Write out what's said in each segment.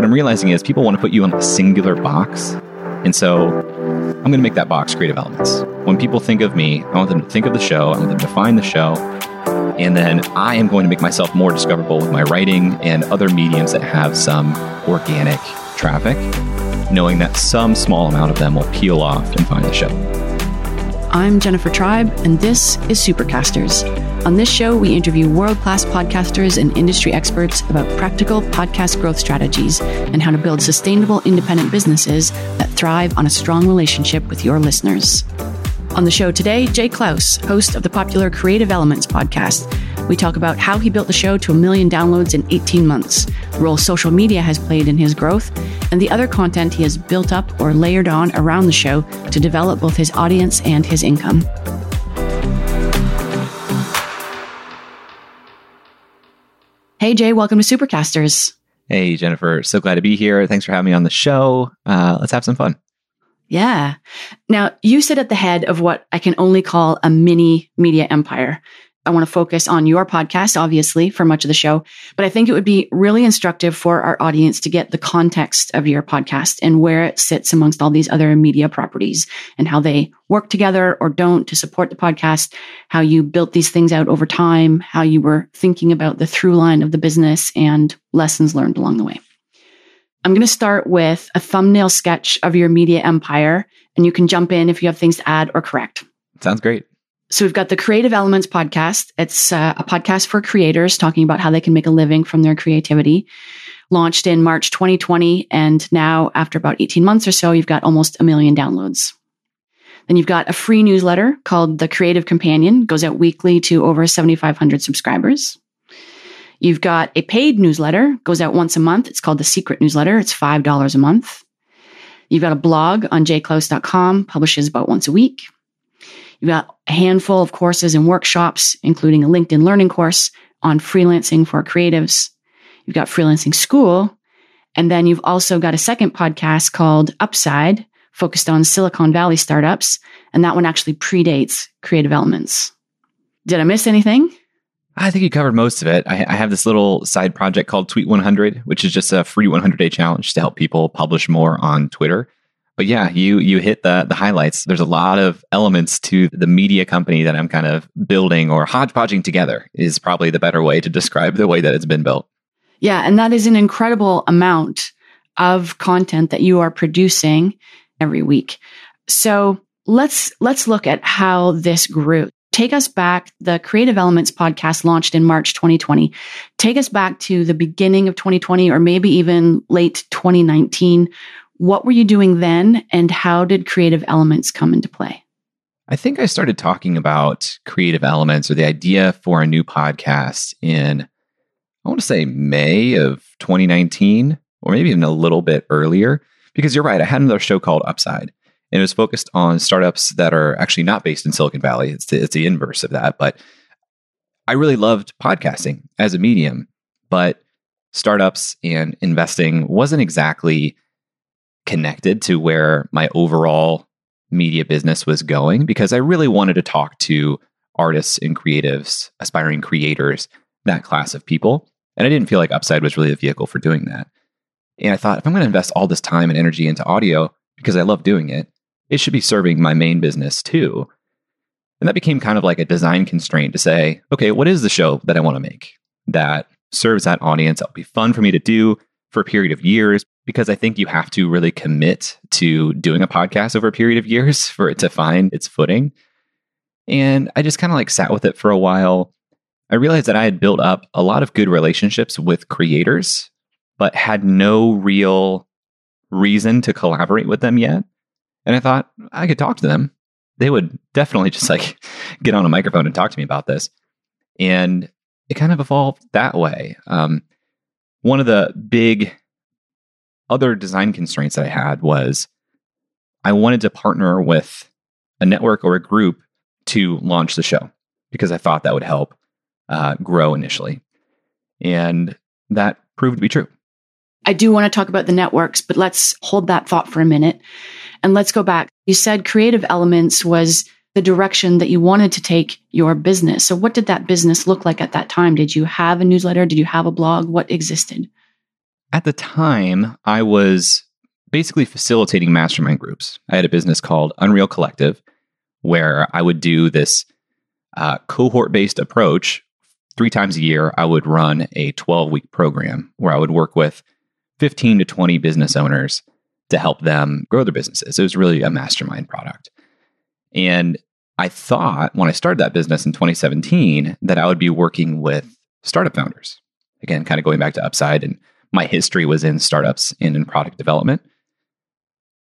what I'm realizing is people want to put you in a singular box. And so I'm going to make that box creative elements. When people think of me, I want them to think of the show, I want them to find the show, and then I am going to make myself more discoverable with my writing and other mediums that have some organic traffic, knowing that some small amount of them will peel off and find the show. I'm Jennifer Tribe, and this is Supercasters. On this show, we interview world class podcasters and industry experts about practical podcast growth strategies and how to build sustainable independent businesses that thrive on a strong relationship with your listeners. On the show today, Jay Clouse, host of the popular Creative Elements podcast. We talk about how he built the show to a million downloads in 18 months, the role social media has played in his growth, and the other content he has built up or layered on around the show to develop both his audience and his income. Hey, Jay, welcome to Supercasters. Hey, Jennifer. So glad to be here. Thanks for having me on the show. Uh, let's have some fun. Yeah. Now, you sit at the head of what I can only call a mini media empire. I want to focus on your podcast, obviously, for much of the show, but I think it would be really instructive for our audience to get the context of your podcast and where it sits amongst all these other media properties and how they work together or don't to support the podcast, how you built these things out over time, how you were thinking about the through line of the business and lessons learned along the way. I'm going to start with a thumbnail sketch of your media empire, and you can jump in if you have things to add or correct. Sounds great. So we've got the Creative Elements podcast. It's uh, a podcast for creators talking about how they can make a living from their creativity. Launched in March 2020. And now after about 18 months or so, you've got almost a million downloads. Then you've got a free newsletter called The Creative Companion, goes out weekly to over 7,500 subscribers. You've got a paid newsletter, goes out once a month. It's called The Secret Newsletter. It's $5 a month. You've got a blog on jclouse.com, publishes about once a week. You've got a handful of courses and workshops, including a LinkedIn learning course on freelancing for creatives. You've got freelancing school. And then you've also got a second podcast called Upside, focused on Silicon Valley startups. And that one actually predates creative elements. Did I miss anything? I think you covered most of it. I, I, have this little side project called Tweet 100, which is just a free 100 day challenge to help people publish more on Twitter. But yeah, you you hit the the highlights. There's a lot of elements to the media company that I'm kind of building or hodgepodging together is probably the better way to describe the way that it's been built. Yeah, and that is an incredible amount of content that you are producing every week. So, let's let's look at how this grew. Take us back. The Creative Elements podcast launched in March 2020. Take us back to the beginning of 2020 or maybe even late 2019 what were you doing then, and how did creative elements come into play? I think I started talking about creative elements or the idea for a new podcast in, I want to say May of 2019, or maybe even a little bit earlier. Because you're right, I had another show called Upside, and it was focused on startups that are actually not based in Silicon Valley. It's the, it's the inverse of that. But I really loved podcasting as a medium, but startups and investing wasn't exactly connected to where my overall media business was going because I really wanted to talk to artists and creatives, aspiring creators, that class of people. And I didn't feel like Upside was really a vehicle for doing that. And I thought, if I'm going to invest all this time and energy into audio because I love doing it, it should be serving my main business too. And that became kind of like a design constraint to say, okay, what is the show that I want to make that serves that audience? That'll be fun for me to do for a period of years, because I think you have to really commit to doing a podcast over a period of years for it to find its footing. And I just kind of like sat with it for a while. I realized that I had built up a lot of good relationships with creators, but had no real reason to collaborate with them yet. And I thought I could talk to them. They would definitely just like get on a microphone and talk to me about this. And it kind of evolved that way. Um, one of the big other design constraints that I had was I wanted to partner with a network or a group to launch the show because I thought that would help uh, grow initially. And that proved to be true. I do want to talk about the networks, but let's hold that thought for a minute and let's go back. You said creative elements was the direction that you wanted to take your business. So, what did that business look like at that time? Did you have a newsletter? Did you have a blog? What existed? At the time, I was basically facilitating mastermind groups. I had a business called Unreal Collective where I would do this uh, cohort based approach. Three times a year, I would run a 12 week program where I would work with 15 to 20 business owners to help them grow their businesses. It was really a mastermind product. And I thought when I started that business in 2017 that I would be working with startup founders. Again, kind of going back to Upside, and my history was in startups and in product development.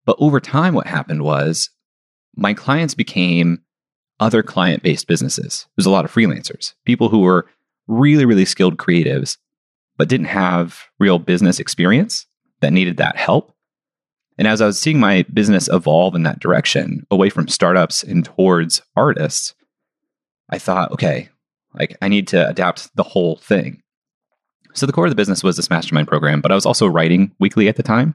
But over time, what happened was my clients became other client based businesses. There's a lot of freelancers, people who were really, really skilled creatives, but didn't have real business experience that needed that help. And as I was seeing my business evolve in that direction, away from startups and towards artists, I thought, okay, like I need to adapt the whole thing. So the core of the business was this mastermind program, but I was also writing weekly at the time.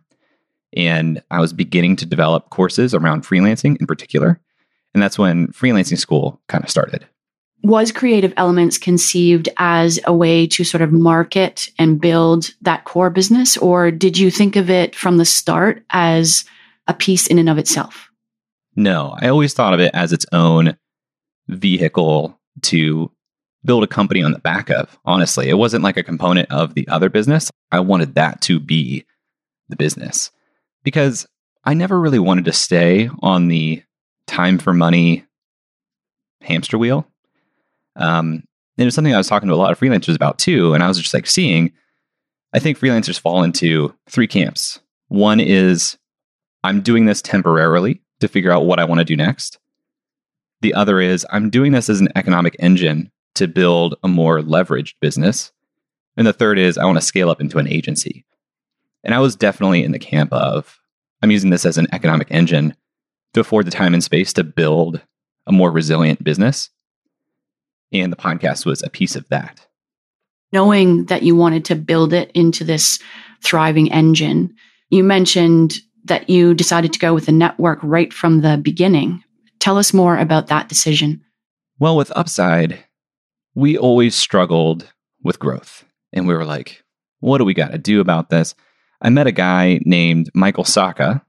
And I was beginning to develop courses around freelancing in particular. And that's when freelancing school kind of started. Was Creative Elements conceived as a way to sort of market and build that core business? Or did you think of it from the start as a piece in and of itself? No, I always thought of it as its own vehicle to build a company on the back of. Honestly, it wasn't like a component of the other business. I wanted that to be the business because I never really wanted to stay on the time for money hamster wheel. Um, and it was something I was talking to a lot of freelancers about too. And I was just like seeing, I think freelancers fall into three camps. One is I'm doing this temporarily to figure out what I want to do next. The other is I'm doing this as an economic engine to build a more leveraged business. And the third is I want to scale up into an agency. And I was definitely in the camp of I'm using this as an economic engine to afford the time and space to build a more resilient business. And the podcast was a piece of that. Knowing that you wanted to build it into this thriving engine, you mentioned that you decided to go with a network right from the beginning. Tell us more about that decision. Well, with Upside, we always struggled with growth. And we were like, what do we got to do about this? I met a guy named Michael Sacca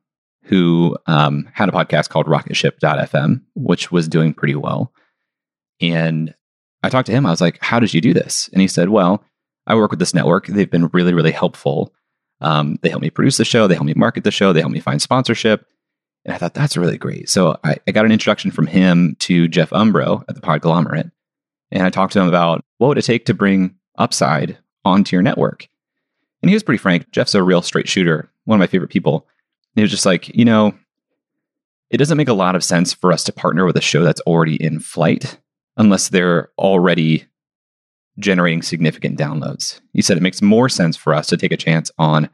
who um, had a podcast called rocketship.fm, which was doing pretty well. And I talked to him. I was like, How did you do this? And he said, Well, I work with this network. They've been really, really helpful. Um, they help me produce the show, they help me market the show, they help me find sponsorship. And I thought, That's really great. So I, I got an introduction from him to Jeff Umbro at the Podglomerate. And I talked to him about what would it take to bring Upside onto your network. And he was pretty frank. Jeff's a real straight shooter, one of my favorite people. And he was just like, you know, it doesn't make a lot of sense for us to partner with a show that's already in flight unless they're already generating significant downloads. He said it makes more sense for us to take a chance on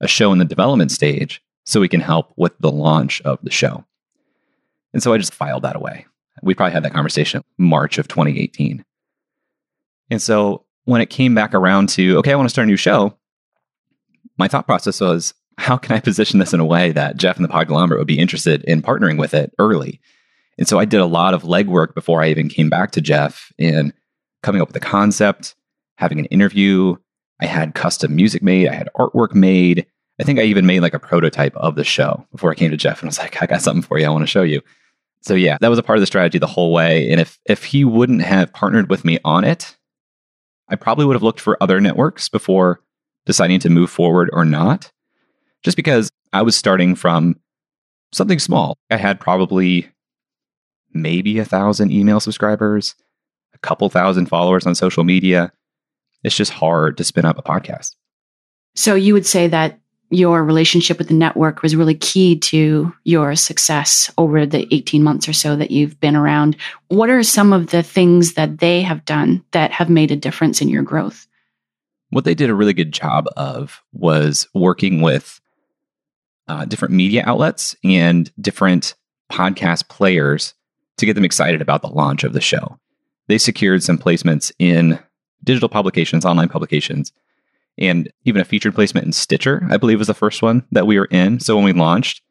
a show in the development stage so we can help with the launch of the show. And so I just filed that away. We probably had that conversation March of 2018. And so when it came back around to, okay, I want to start a new show, my thought process was, how can I position this in a way that Jeff and the Podglomerate would be interested in partnering with it early? And so I did a lot of legwork before I even came back to Jeff in coming up with a concept, having an interview. I had custom music made, I had artwork made. I think I even made like a prototype of the show before I came to Jeff and was like, I got something for you. I want to show you. So yeah, that was a part of the strategy the whole way. And if if he wouldn't have partnered with me on it, I probably would have looked for other networks before deciding to move forward or not. Just because I was starting from something small. I had probably maybe a thousand email subscribers, a couple thousand followers on social media. It's just hard to spin up a podcast. So you would say that your relationship with the network was really key to your success over the 18 months or so that you've been around. What are some of the things that they have done that have made a difference in your growth? What they did a really good job of was working with uh, different media outlets and different podcast players to get them excited about the launch of the show. They secured some placements in digital publications, online publications, and even a featured placement in Stitcher, I believe was the first one that we were in. So when we launched,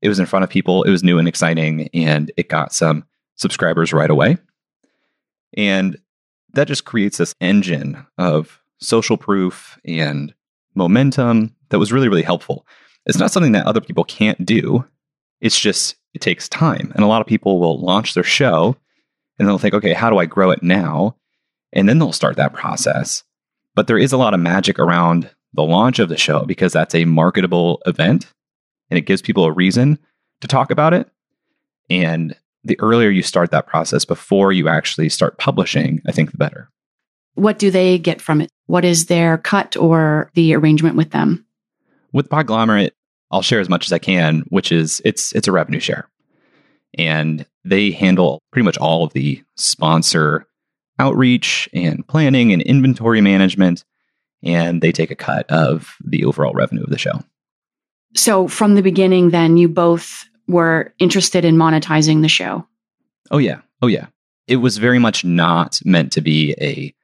it was in front of people, it was new and exciting, and it got some subscribers right away. And that just creates this engine of social proof and momentum that was really, really helpful. It's not something that other people can't do. It's just, it takes time. And a lot of people will launch their show and they'll think, okay, how do I grow it now? And then they'll start that process. But there is a lot of magic around the launch of the show because that's a marketable event and it gives people a reason to talk about it. And the earlier you start that process before you actually start publishing, I think the better. What do they get from it? What is their cut or the arrangement with them? With Podglomerate, I'll share as much as I can, which is it's it's a revenue share. And they handle pretty much all of the sponsor outreach and planning and inventory management and they take a cut of the overall revenue of the show. So from the beginning then you both were interested in monetizing the show. Oh yeah. Oh yeah. It was very much not meant to be a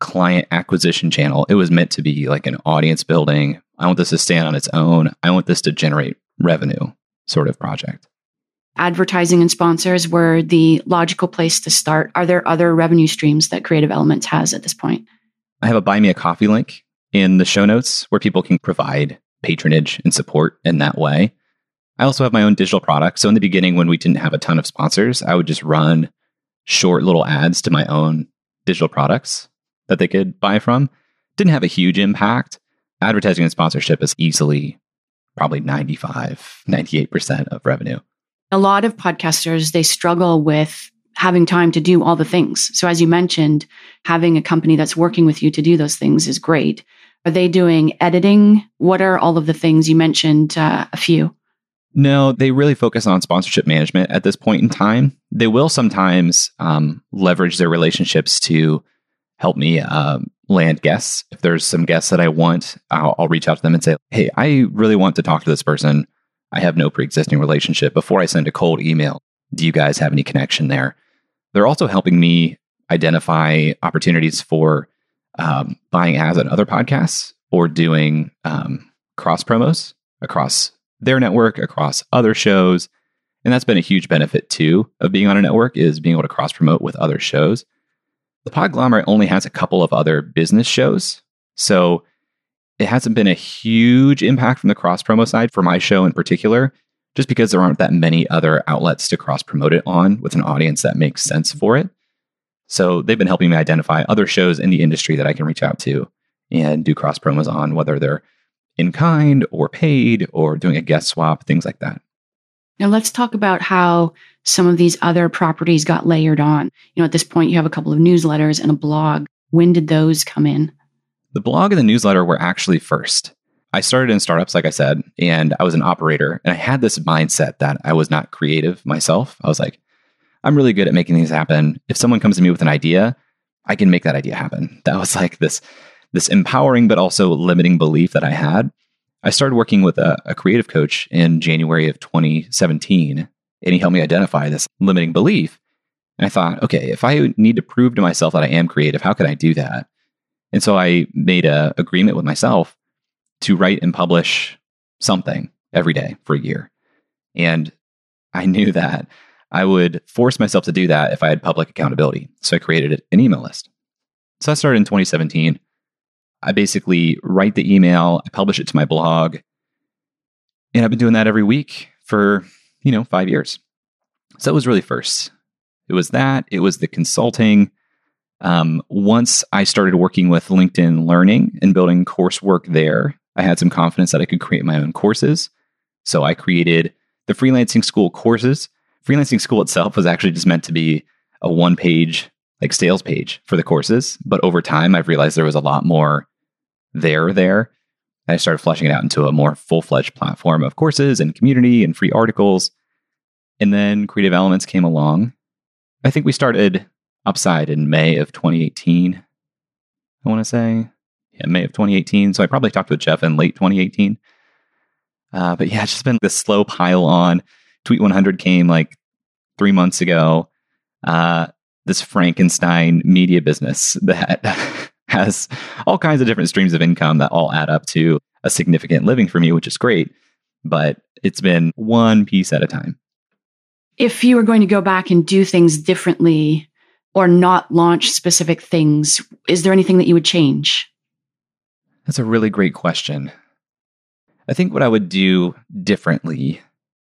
client acquisition channel. It was meant to be like an audience building. I want this to stand on its own. I want this to generate revenue sort of project. Advertising and sponsors were the logical place to start. Are there other revenue streams that Creative Elements has at this point? I have a buy me a coffee link in the show notes where people can provide patronage and support in that way. I also have my own digital product. So in the beginning, when we didn't have a ton of sponsors, I would just run short little ads to my own digital products that they could buy from. Didn't have a huge impact. Advertising and sponsorship is easily probably 95, 98% of revenue. A lot of podcasters, they struggle with having time to do all the things. So as you mentioned, having a company that's working with you to do those things is great. Are they doing editing? What are all of the things you mentioned? Uh, a few. No, they really focus on sponsorship management at this point in time. They will sometimes um, leverage their relationships to help me um, land guests. If there's some guests that I want, I'll, I'll reach out to them and say, Hey, I really want to talk to this person. I have no pre existing relationship. Before I send a cold email, do you guys have any connection there? They're also helping me identify opportunities for um, buying ads on other podcasts or doing um, cross promos across their network, across other shows. And that's been a huge benefit too of being on a network is being able to cross promote with other shows. The Podglomerate only has a couple of other business shows. So it hasn't been a huge impact from the cross promo side for my show in particular, just because there aren't that many other outlets to cross promote it on with an audience that makes sense for it. So they've been helping me identify other shows in the industry that I can reach out to and do cross promos on, whether they're in kind or paid or doing a guest swap, things like that. Now let's talk about how some of these other properties got layered on. You know, at this point, you have a couple of newsletters and a blog. When did those come in? The blog and the newsletter were actually first. I started in startups, like I said, and I was an operator. And I had this mindset that I was not creative myself. I was like, I'm really good at making things happen. If someone comes to me with an idea, I can make that idea happen. That was like this, this empowering but also limiting belief that I had. I started working with a, a creative coach in January of 2017, and he helped me identify this limiting belief. And I thought, okay, if I need to prove to myself that I am creative, how can I do that? And so I made a agreement with myself to write and publish something every day for a year. And I knew that I would force myself to do that if I had public accountability. So I created an email list. So I started in 2017. I basically write the email, I publish it to my blog, and I've been doing that every week for, you know, five years. So it was really first. It was that, it was the consulting. Um, once I started working with LinkedIn Learning and building coursework there, I had some confidence that I could create my own courses. So I created the Freelancing School courses. Freelancing School itself was actually just meant to be a one page, like sales page for the courses. But over time, I've realized there was a lot more there there. I started fleshing it out into a more full fledged platform of courses and community and free articles. And then Creative Elements came along. I think we started Upside in May of 2018. I want to say, yeah, May of 2018. So I probably talked with Jeff in late 2018. Uh, but yeah, it's just been this slow pile on. Tweet 100 came like three months ago. Uh, this Frankenstein media business that has all kinds of different streams of income that all add up to a significant living for me, which is great. But it's been one piece at a time. If you were going to go back and do things differently or not launch specific things, is there anything that you would change? That's a really great question. I think what I would do differently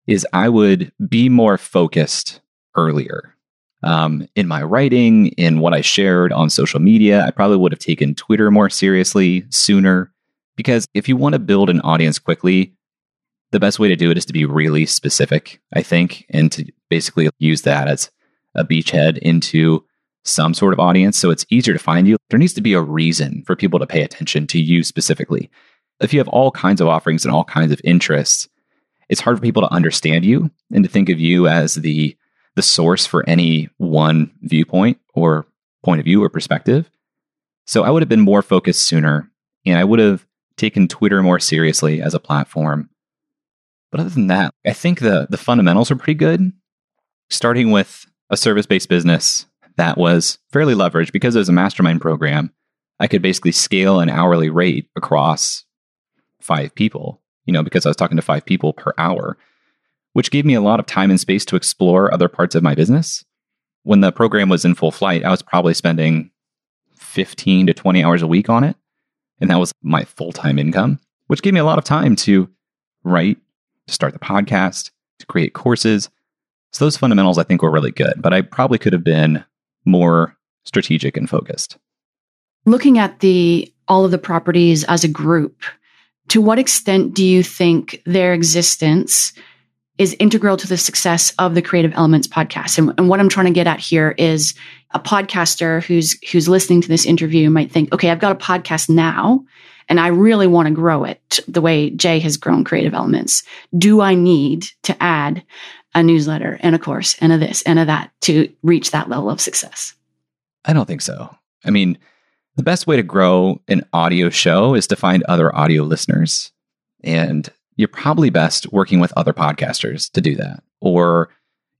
is I would be more focused earlier. Um, in my writing, in what I shared on social media, I probably would have taken Twitter more seriously sooner. Because if you want to build an audience quickly, the best way to do it is to be really specific, I think, and to basically use that as a beachhead into some sort of audience so it's easier to find you. There needs to be a reason for people to pay attention to you specifically. If you have all kinds of offerings and all kinds of interests, it's hard for people to understand you and to think of you as the the source for any one viewpoint or point of view or perspective. So I would have been more focused sooner and I would have taken Twitter more seriously as a platform. But other than that, I think the the fundamentals are pretty good. Starting with a service-based business that was fairly leveraged because it was a mastermind program, I could basically scale an hourly rate across five people, you know, because I was talking to five people per hour, which gave me a lot of time and space to explore other parts of my business. When the program was in full flight, I was probably spending 15 to 20 hours a week on it. And that was my full time income, which gave me a lot of time to write, to start the podcast, to create courses. So those fundamentals I think were really good, but I probably could have been more strategic and focused. Looking at the all of the properties as a group, to what extent do you think their existence is integral to the success of the Creative Elements podcast? And, and, what I'm trying to get at here is a podcaster who's who's listening to this interview might think, okay, I've got a podcast now and I really want to grow it the way Jay has grown Creative Elements. Do I need to add a newsletter and a course and a this and a that to reach that level of success? I don't think so. I mean, the best way to grow an audio show is to find other audio listeners. And you're probably best working with other podcasters to do that. Or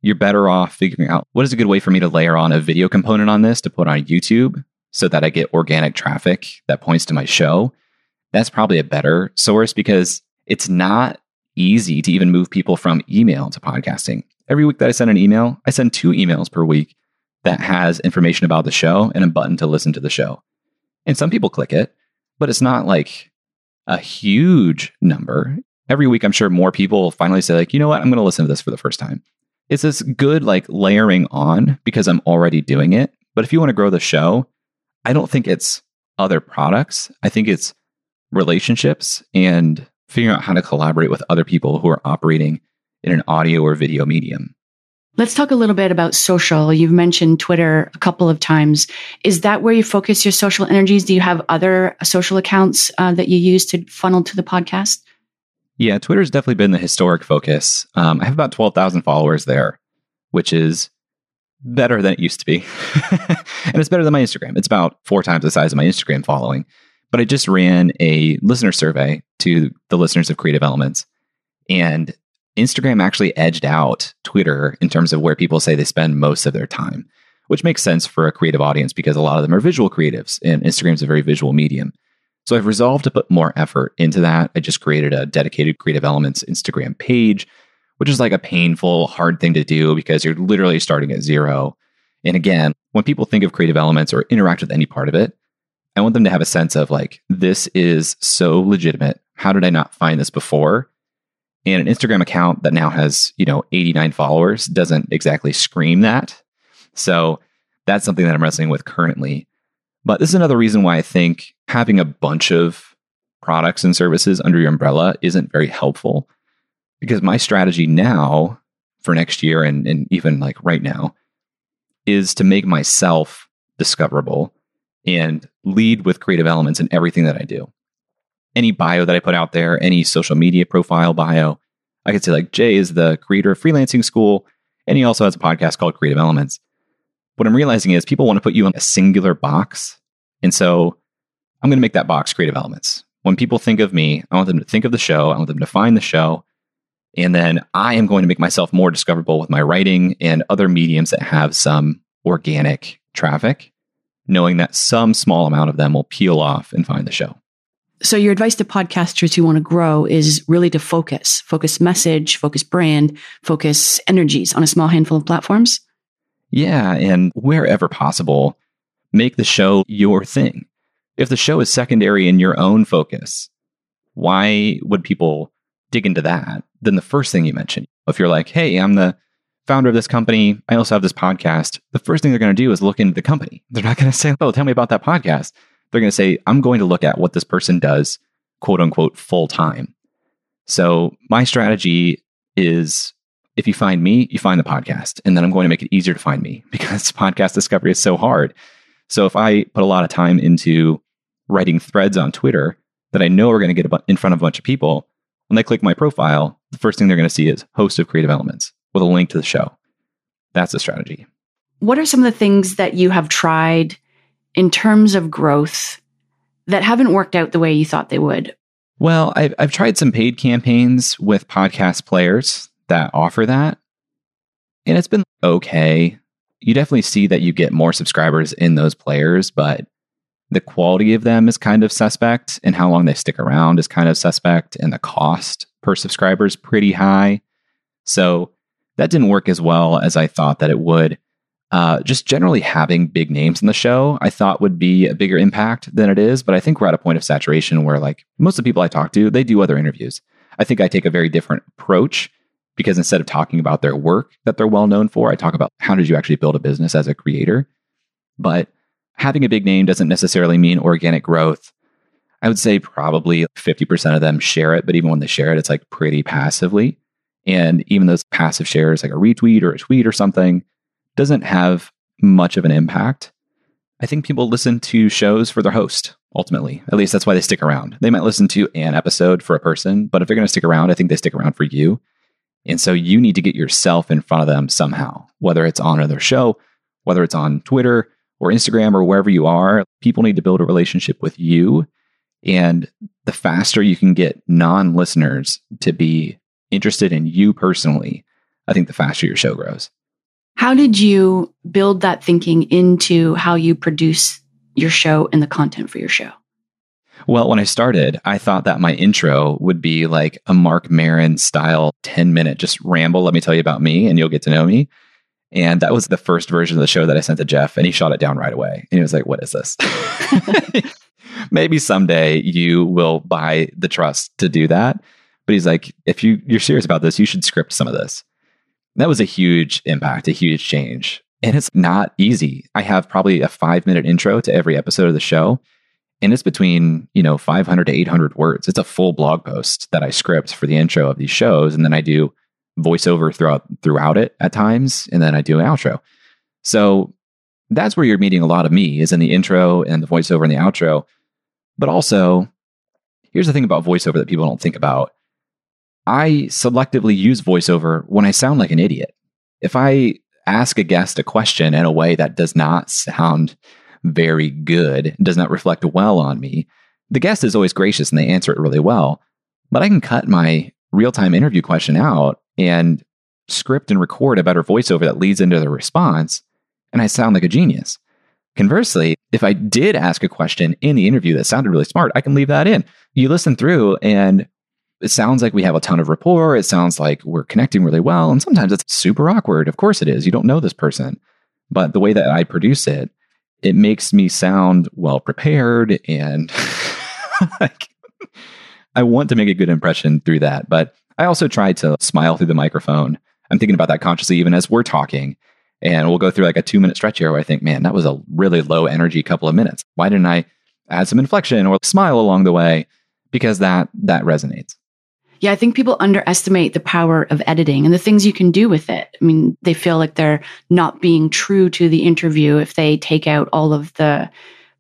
you're better off figuring out what is a good way for me to layer on a video component on this to put on YouTube so that I get organic traffic that points to my show. That's probably a better source because it's not easy to even move people from email to podcasting. Every week that I send an email, I send two emails per week that has information about the show and a button to listen to the show. And some people click it, but it's not like a huge number. Every week, I'm sure more people finally say, like, you know what, I'm going to listen to this for the first time. It's this good, like, layering on because I'm already doing it. But if you want to grow the show, I don't think it's other products. I think it's relationships and figuring out how to collaborate with other people who are operating in an audio or video medium. Let's talk a little bit about social. You've mentioned Twitter a couple of times. Is that where you focus your social energies? Do you have other social accounts uh, that you use to funnel to the podcast? Yeah, Twitter's definitely been the historic focus. Um, I have about 12,000 followers there, which is better than it used to be. and it's better than my Instagram. It's about four times the size of my Instagram following. But I just ran a listener survey to the listeners of Creative Elements. And Instagram actually edged out Twitter in terms of where people say they spend most of their time, which makes sense for a creative audience because a lot of them are visual creatives and Instagram's a very visual medium. So I've resolved to put more effort into that. I just created a dedicated Creative Elements Instagram page, which is like a painful, hard thing to do because you're literally starting at zero. And again, when people think of Creative Elements or interact with any part of it, I want them to have a sense of like, this is so legitimate. How did I not find this before? And an Instagram account that now has, you know, 89 followers doesn't exactly scream that. So that's something that I'm wrestling with currently. But this is another reason why I think having a bunch of products and services under your umbrella isn't very helpful. Because my strategy now for next year and, and even like right now is to make myself discoverable and lead with creative elements in everything that I do. Any bio that I put out there, any social media profile bio, I could say like Jay is the creator of Freelancing School, and he also has a podcast called Creative Elements. What I'm realizing is people want to put you in a singular box. And so I'm going to make that box Creative Elements. When people think of me, I want them to think of the show, I want them to find the show. And then I am going to make myself more discoverable with my writing and other mediums that have some organic traffic knowing that some small amount of them will peel off and find the show. So your advice to podcasters who want to grow is really to focus, focus message, focus brand, focus energies on a small handful of platforms. Yeah. And wherever possible, make the show your thing. If the show is secondary in your own focus, why would people dig into that than the first thing you mentioned? If you're like, hey, I'm the founder of this company, I also have this podcast, the first thing they're going to do is look into the company. They're not going to say, oh, tell me about that podcast. They're going to say, I'm going to look at what this person does, quote unquote, full time. So my strategy is if you find me, you find the podcast. And then I'm going to make it easier to find me because podcast discovery is so hard. So if I put a lot of time into writing threads on Twitter that I know are going to get in front of a bunch of people, when they click my profile, the first thing they're going to see is host of Creative Elements with a link to the show. That's the strategy. What are some of the things that you have tried in terms of growth that haven't worked out the way you thought they would? Well, I've, I've tried some paid campaigns with podcast players that offer that, and it's been okay. You definitely see that you get more subscribers in those players, but the quality of them is kind of suspect, and how long they stick around is kind of suspect, and the cost per subscriber is pretty high. So that didn't work as well as I thought that it would. Uh, just generally having big names in the show, I thought would be a bigger impact than it is. But I think we're at a point of saturation where, like, most of the people I talk to, they do other interviews. I think I take a very different approach because instead of talking about their work that they're well known for, I talk about how did you actually build a business as a creator. But having a big name doesn't necessarily mean organic growth. I would say probably 50% of them share it, but even when they share it, it's like pretty passively. And even those passive shares, like a retweet or a tweet or something, doesn't have much of an impact. I think people listen to shows for their host, ultimately. At least that's why they stick around. They might listen to an episode for a person, but if they're going to stick around, I think they stick around for you. And so you need to get yourself in front of them somehow, whether it's on another show, whether it's on Twitter or Instagram or wherever you are. People need to build a relationship with you. And the faster you can get non listeners to be interested in you personally, I think the faster your show grows. How did you build that thinking into how you produce your show and the content for your show? Well, when I started, I thought that my intro would be like a Marc Maron style 10 minute just ramble. Let me tell you about me and you'll get to know me. And that was the first version of the show that I sent to Jeff, and he shot it down right away. And he was like, What is this? Maybe someday you will buy the trust to do that. But he's like, if you, you're serious about this, you should script some of this. That was a huge impact, a huge change. And it's not easy. I have probably a five minute intro to every episode of the show. And it's between, you know, 500 to 800 words. It's a full blog post that I script for the intro of these shows. And then I do voiceover throughout throughout it at times. And then I do an outro. So that's where you're meeting a lot of me is in the intro and the voiceover and the outro. But also, here's the thing about voiceover that people don't think about I selectively use voiceover when I sound like an idiot. If I ask a guest a question in a way that does not sound very good, does not reflect well on me, the guest is always gracious and they answer it really well. But I can cut my real time interview question out and script and record a better voiceover that leads into the response, and I sound like a genius. Conversely, if I did ask a question in the interview that sounded really smart, I can leave that in. You listen through and it sounds like we have a ton of rapport. It sounds like we're connecting really well. And sometimes it's super awkward. Of course it is. You don't know this person. But the way that I produce it, it makes me sound well prepared and like I want to make a good impression through that. But I also try to smile through the microphone. I'm thinking about that consciously even as we're talking. And we'll go through like a two minute stretch here where I think, man, that was a really low energy couple of minutes. Why didn't I add some inflection or smile along the way? Because that that resonates. Yeah, I think people underestimate the power of editing and the things you can do with it. I mean, they feel like they're not being true to the interview if they take out all of the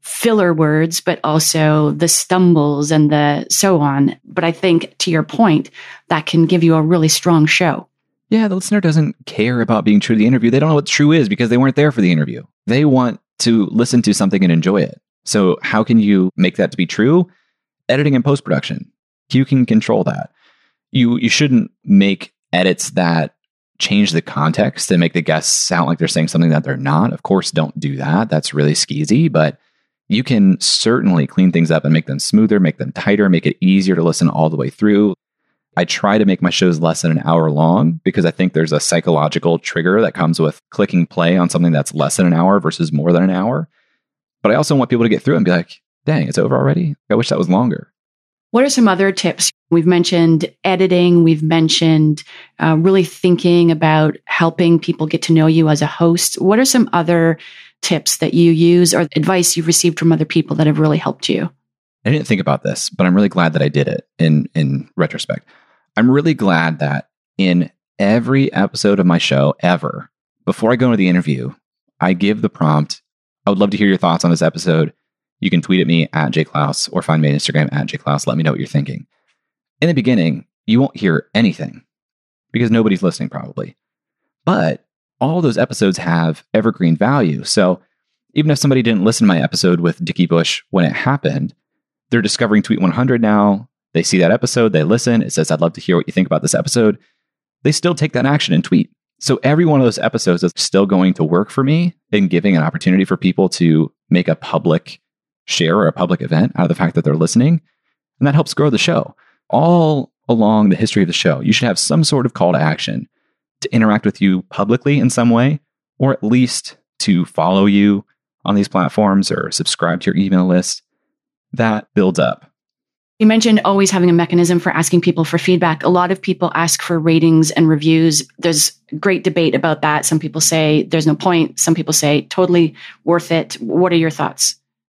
filler words, but also the stumbles and the so on. But I think to your point, that can give you a really strong show. Yeah, the listener doesn't care about being true to the interview. They don't know what true is because they weren't there for the interview. They want to listen to something and enjoy it. So, how can you make that to be true? Editing and post production. You can control that you you shouldn't make edits that change the context and make the guests sound like they're saying something that they're not. Of course, don't do that. That's really skeezy, but you can certainly clean things up and make them smoother, make them tighter, make it easier to listen all the way through. I try to make my shows less than an hour long because I think there's a psychological trigger that comes with clicking play on something that's less than an hour versus more than an hour. But I also want people to get through and be like, dang, it's over already. I wish that was longer. What are some other tips? We've mentioned editing, we've mentioned uh, really thinking about helping people get to know you as a host. What are some other tips that you use or advice you've received from other people that have really helped you? I didn't think about this, but I'm really glad that I did it in in retrospect. I'm really glad that in every episode of my show ever, before I go into the interview, I give the prompt, I would love to hear your thoughts on this episode. You can tweet at me at jayclouse or find me on Instagram at jayclouse. Let me know what you're thinking. In the beginning, you won't hear anything because nobody's listening probably. But all those episodes have evergreen value. So even if somebody didn't listen to my episode with Dickie Bush when it happened, they're discovering Tweet 100 now. They see that episode, they listen. It says, I'd love to hear what you think about this episode. They still take that action and tweet. So every one of those episodes is still going to work for me in giving an opportunity for people to make a public share or a public event out of the fact that they're listening. And that helps grow the show. All along the history of the show, you should have some sort of call to action to interact with you publicly in some way, or at least to follow you on these platforms or subscribe to your email list. That builds up. You mentioned always having a mechanism for asking people for feedback. A lot of people ask for ratings and reviews. There's great debate about that. Some people say there's no point. Some people say totally worth it. What are your thoughts?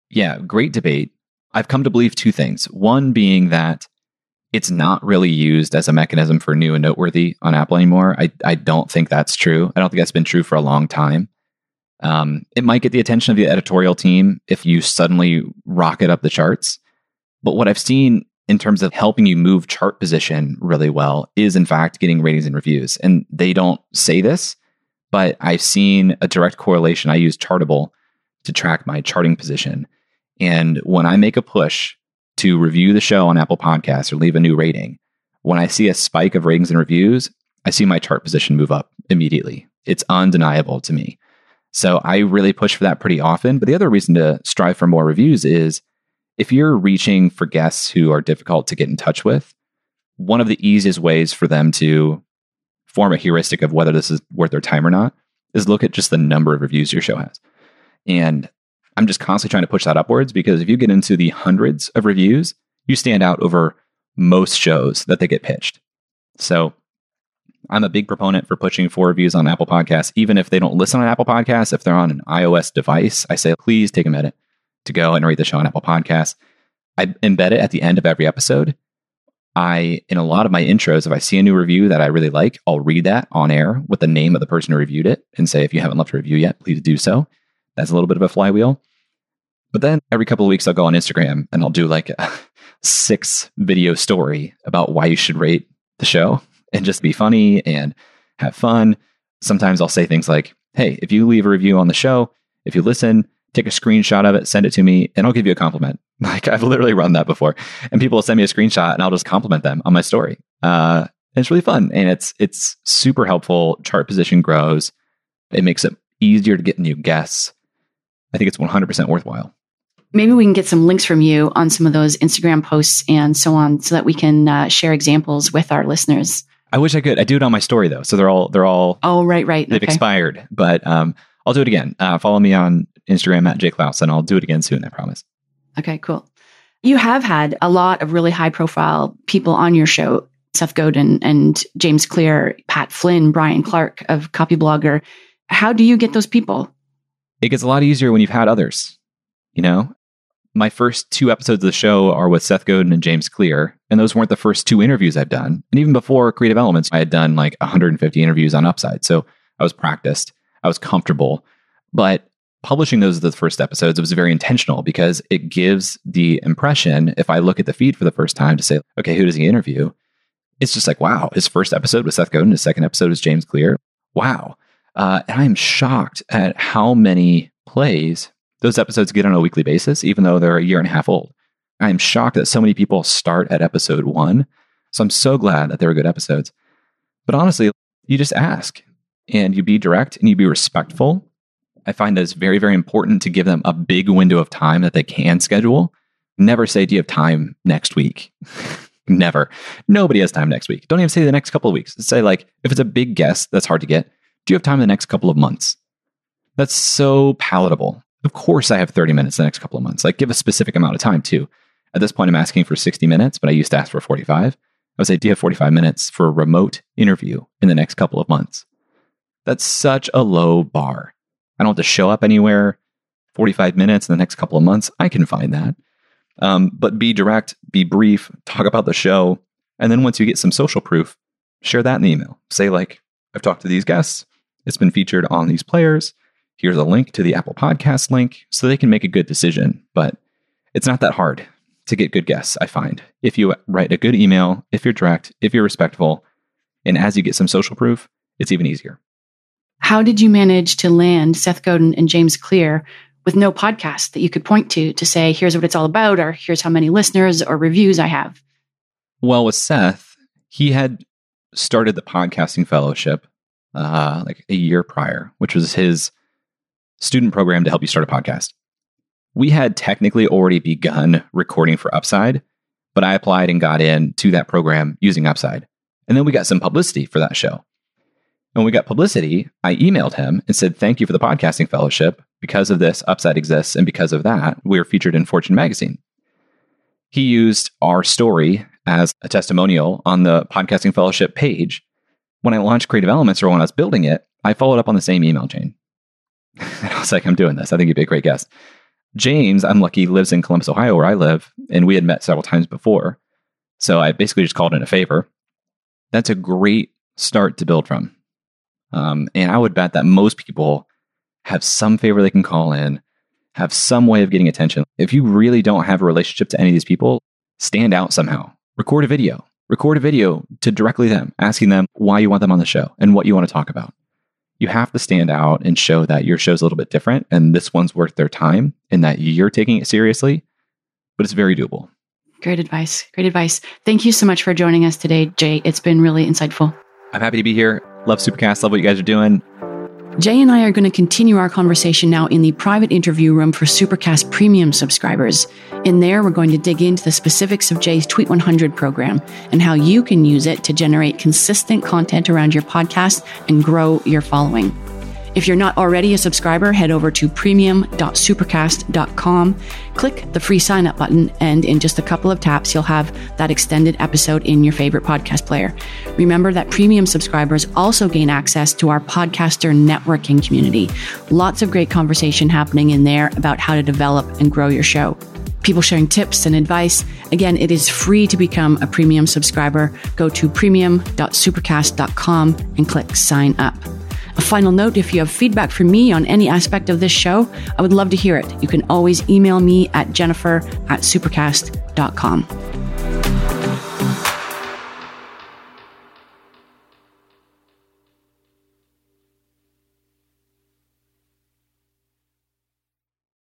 Yeah, great debate. I've come to believe two things. One being that it's not really used as a mechanism for new and noteworthy on Apple anymore. I, I don't think that's true. I don't think that's been true for a long time. Um, it might get the attention of the editorial team if you suddenly rocket up the charts. But what I've seen in terms of helping you move chart position really well is, in fact, getting ratings and reviews. And they don't say this, but I've seen a direct correlation. I use Chartable to track my charting position. And when I make a push to review the show on Apple Podcasts or leave a new rating, when I see a spike of ratings and reviews, I see my chart position move up immediately. It's undeniable to me. So I really push for that pretty often. But the other reason to strive for more reviews is if you're reaching for guests who are difficult to get in touch with, one of the easiest ways for them to form a heuristic of whether this is worth their time or not is look at just the number of reviews your show has. And I'm just constantly trying to push that upwards because if you get into the hundreds of reviews, you stand out over most shows that they get pitched. So I'm a big proponent for pushing for reviews on Apple Podcasts, even if they don't listen on Apple Podcasts. If they're on an iOS device, I say, please take a minute to go and rate the show on Apple Podcasts. I embed it at the end of every episode. I, in a lot of my intros, if I see a new review that I really like, I'll read that on air with the name of the person who reviewed it and say, if you haven't left a review yet, please do so. That's a little bit of a flywheel. But then every couple of weeks, I'll go on Instagram and I'll do like a six video story about why you should rate the show and just be funny and have fun. Sometimes I'll say things like, Hey, if you leave a review on the show, if you listen, take a screenshot of it, send it to me, and I'll give you a compliment. Like I've literally run that before. And people will send me a screenshot and I'll just compliment them on my story. Uh, it's really fun and it's it's super helpful. Chart position grows. It makes it easier to get new guests. I think it's 100% worthwhile. Maybe we can get some links from you on some of those Instagram posts and so on, so that we can uh, share examples with our listeners. I wish I could. I do it on my story though, so they're all they're all. Oh right, right. They've okay. expired, but um, I'll do it again. Uh, follow me on Instagram at jayclouse, and I'll do it again soon. I promise. Okay, cool. You have had a lot of really high profile people on your show. Seth Godin and James Clear, Pat Flynn, Brian Clark of Copyblogger. How do you get those people? It gets a lot easier when you've had others. You know, my first two episodes of the show are with Seth Godin and James Clear, and those weren't the first two interviews I've done. And even before Creative Elements, I had done like 150 interviews on Upside. So I was practiced, I was comfortable. But publishing those as the first episodes, it was very intentional because it gives the impression, if I look at the feed for the first time to say, okay, who does he interview? It's just like, wow, his first episode was Seth Godin, his second episode was James Clear. Wow. Uh, and I'm shocked at how many plays those episodes get on a weekly basis, even though they're a year and a half old. I'm shocked that so many people start at episode one. So I'm so glad that they were good episodes. But honestly, you just ask and you be direct and you be respectful. I find that it's very, very important to give them a big window of time that they can schedule. Never say, Do you have time next week? Never. Nobody has time next week. Don't even say the next couple of weeks. Say, like, if it's a big guest that's hard to get, do you have time in the next couple of months? That's so palatable Of course, I have 30 minutes in the next couple of months. Like, give a specific amount of time too. At this point, I'm asking for 60 minutes, but I used to ask for 45. I would say, Do you have 45 minutes for a remote interview in the next couple of months? That's such a low bar. I don't have to show up anywhere 45 minutes in the next couple of months. I can find that. Um, but be direct, be brief, talk about the show. And then once you get some social proof, share that in the email. Say, like, I've talked to these guests, it's been featured on these players. Here's a link to the Apple Podcast link so they can make a good decision. But it's not that hard to get good guests, I find. If you write a good email, if you're direct, if you're respectful, and as you get some social proof, it's even easier. How did you manage to land Seth Godin and James Clear with no podcast that you could point to to say, here's what it's all about, or here's how many listeners or reviews I have? Well, with Seth, he had started the podcasting fellowship uh, like a year prior, which was his student program to help you start a podcast. We had technically already begun recording for Upside, but I applied and got in to that program using Upside. And then we got some publicity for that show. And when we got publicity, I emailed him and said, Thank you for the podcasting fellowship because of this, Upside exists. And because of that, we are featured in Fortune magazine. He used our story as a testimonial on the Podcasting Fellowship page. When I launched Creative Elements or when I was building it, I followed up on the same email chain. and I was like, I'm doing this. I think you'd be a great guest. James, I'm lucky, lives in Columbus, Ohio, where I live, and we had met several times before. So I basically just called in a favor. That's a great start to build from. Um, and I would bet that most people have some favor they can call in, have some way of getting attention. If you really don't have a relationship to any of these people, stand out somehow. Record a video. Record a video to directly them, asking them why you want them on the show and what you want to talk about. You have to stand out and show that your show's a little bit different and this one's worth their time and that you're taking it seriously, but it's very doable. Great advice. Great advice. Thank you so much for joining us today, Jay. It's been really insightful. I'm happy to be here. Love Supercast. Love what you guys are doing. Jay and I are going to continue our conversation now in the private interview room for Supercast Premium subscribers. In there, we're going to dig into the specifics of Jay's Tweet 100 program and how you can use it to generate consistent content around your podcast and grow your following. If you're not already a subscriber, head over to premium.supercast.com, click the free sign up button, and in just a couple of taps, you'll have that extended episode in your favorite podcast player. Remember that premium subscribers also gain access to our podcaster networking community. Lots of great conversation happening in there about how to develop and grow your show people sharing tips and advice. Again, it is free to become a premium subscriber. Go to premium.supercast.com and click sign up. A final note if you have feedback for me on any aspect of this show, I would love to hear it. You can always email me at jennifer at supercast.com.